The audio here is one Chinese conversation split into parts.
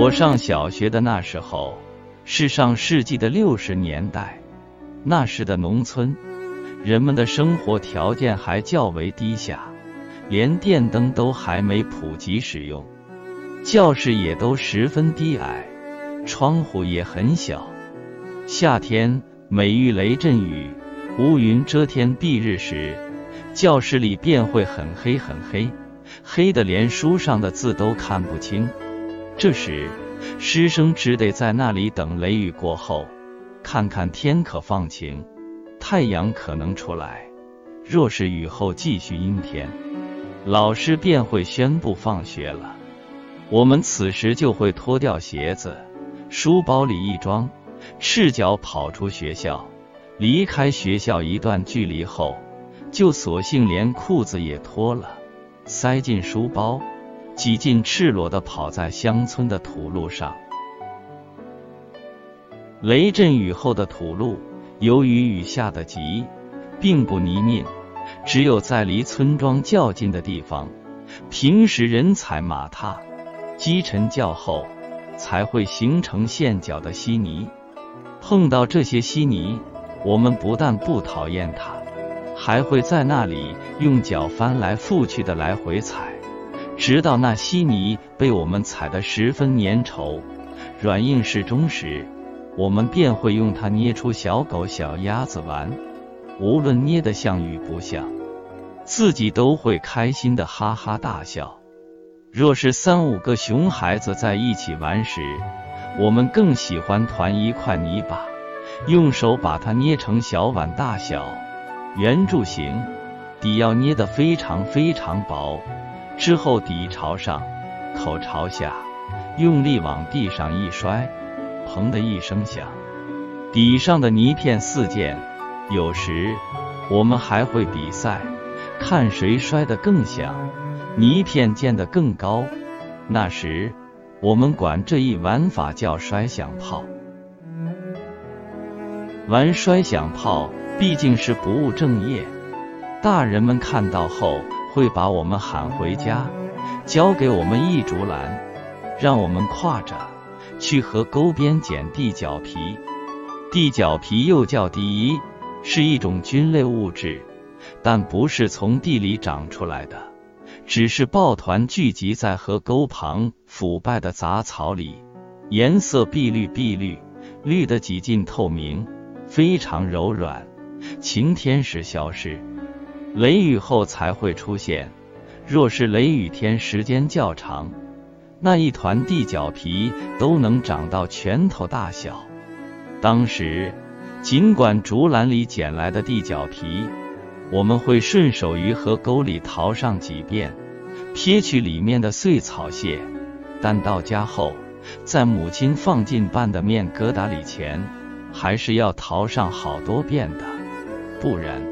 我上小学的那时候是上世纪的六十年代，那时的农村，人们的生活条件还较为低下，连电灯都还没普及使用，教室也都十分低矮，窗户也很小。夏天每遇雷阵雨、乌云遮天蔽日时，教室里便会很黑很黑，黑的连书上的字都看不清。这时，师生只得在那里等雷雨过后，看看天可放晴，太阳可能出来。若是雨后继续阴天，老师便会宣布放学了。我们此时就会脱掉鞋子，书包里一装，赤脚跑出学校。离开学校一段距离后，就索性连裤子也脱了，塞进书包。几近赤裸的跑在乡村的土路上，雷阵雨后的土路，由于雨下的急，并不泥泞，只有在离村庄较近的地方，平时人踩马踏，积尘较厚，才会形成陷脚的稀泥。碰到这些稀泥，我们不但不讨厌它，还会在那里用脚翻来覆去的来回踩。直到那稀泥被我们踩得十分粘稠、软硬适中时，我们便会用它捏出小狗、小鸭子玩。无论捏得像与不像，自己都会开心的哈哈大笑。若是三五个熊孩子在一起玩时，我们更喜欢团一块泥巴，用手把它捏成小碗大小、圆柱形，底要捏得非常非常薄。之后底朝上，口朝下，用力往地上一摔，砰的一声响，底上的泥片四溅。有时我们还会比赛，看谁摔得更响，泥片溅得更高。那时我们管这一玩法叫摔响炮。玩摔响炮毕竟是不务正业，大人们看到后。会把我们喊回家，交给我们一竹篮，让我们挎着去河沟边捡地角皮。地角皮又叫地衣，是一种菌类物质，但不是从地里长出来的，只是抱团聚集在河沟旁腐败的杂草里，颜色碧绿碧绿，绿得几近透明，非常柔软，晴天时消失。雷雨后才会出现。若是雷雨天时间较长，那一团地角皮都能长到拳头大小。当时，尽管竹篮里捡来的地角皮，我们会顺手于河沟里淘上几遍，撇去里面的碎草屑，但到家后，在母亲放进拌的面疙瘩里前，还是要淘上好多遍的，不然。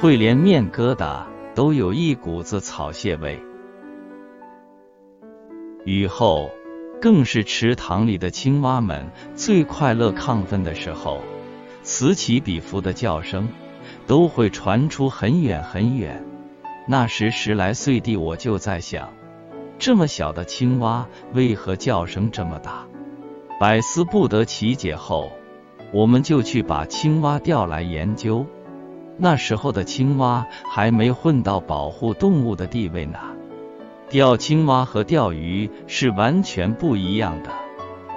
会连面疙瘩都有一股子草屑味。雨后更是池塘里的青蛙们最快乐亢奋的时候，此起彼伏的叫声都会传出很远很远。那时十来岁的我就在想，这么小的青蛙为何叫声这么大？百思不得其解后，我们就去把青蛙调来研究。那时候的青蛙还没混到保护动物的地位呢。钓青蛙和钓鱼是完全不一样的。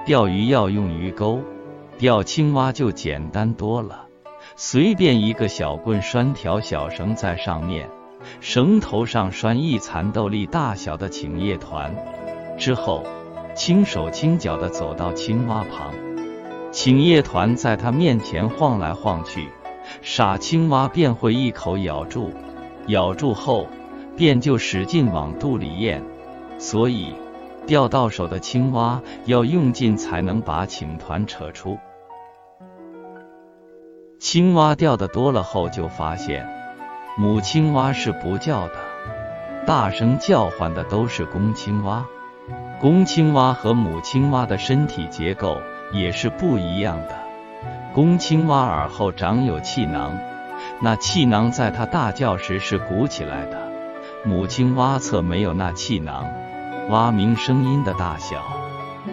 钓鱼要用鱼钩，钓青蛙就简单多了。随便一个小棍拴条小绳在上面，绳头上拴一蚕豆粒大小的青叶团，之后轻手轻脚的走到青蛙旁，青叶团在它面前晃来晃去。傻青蛙便会一口咬住，咬住后便就使劲往肚里咽，所以钓到手的青蛙要用劲才能把青团扯出。青蛙钓的多了后，就发现母青蛙是不叫的，大声叫唤的都是公青蛙。公青蛙和母青蛙的身体结构也是不一样的。公青蛙耳后长有气囊，那气囊在它大叫时是鼓起来的。母青蛙侧没有那气囊，蛙鸣声音的大小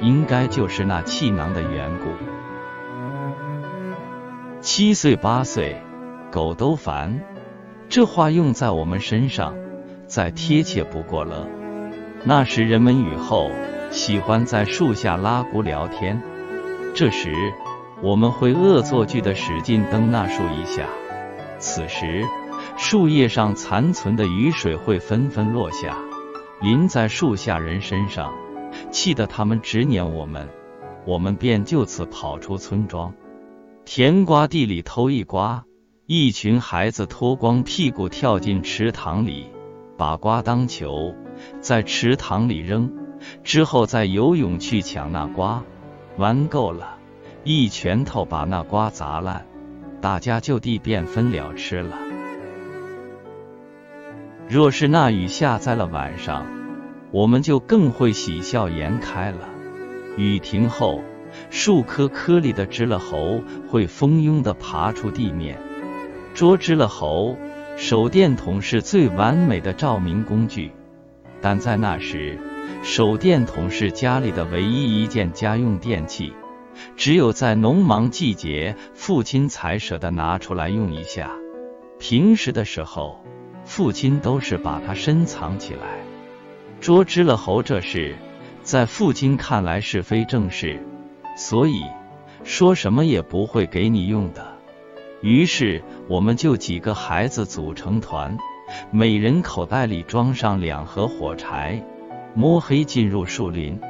应该就是那气囊的缘故。七岁八岁，狗都烦。这话用在我们身上，再贴切不过了。那时人们雨后喜欢在树下拉鼓聊天，这时我们会恶作剧的使劲蹬那树一下，此时树叶上残存的雨水会纷纷落下，淋在树下人身上，气得他们直撵我们，我们便就此跑出村庄。甜瓜地里偷一瓜，一群孩子脱光屁股跳进池塘里，把瓜当球。在池塘里扔，之后再游泳去抢那瓜，玩够了，一拳头把那瓜砸烂，大家就地便分了吃了。若是那雨下在了晚上，我们就更会喜笑颜开了。雨停后，树棵棵里的知了猴会蜂拥的爬出地面，捉知了猴。手电筒是最完美的照明工具。但在那时，手电筒是家里的唯一一件家用电器，只有在农忙季节，父亲才舍得拿出来用一下。平时的时候，父亲都是把它深藏起来。捉知了猴这事，在父亲看来是非正事，所以说什么也不会给你用的。于是，我们就几个孩子组成团。每人口袋里装上两盒火柴，摸黑进入树林，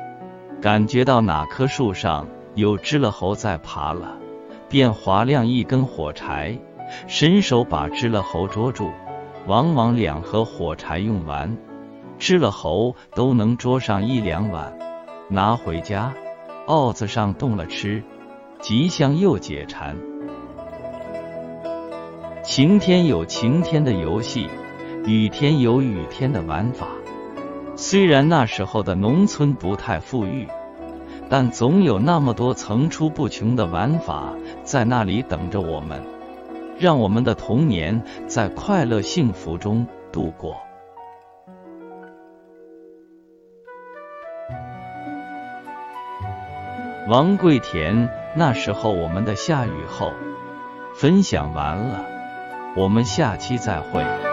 感觉到哪棵树上有知了猴在爬了，便划亮一根火柴，伸手把知了猴捉住。往往两盒火柴用完，知了猴都能捉上一两碗，拿回家，鏊子上冻了吃，吉祥又解馋。晴天有晴天的游戏。雨天有雨天的玩法，虽然那时候的农村不太富裕，但总有那么多层出不穷的玩法在那里等着我们，让我们的童年在快乐幸福中度过。王桂田，那时候我们的下雨后，分享完了，我们下期再会。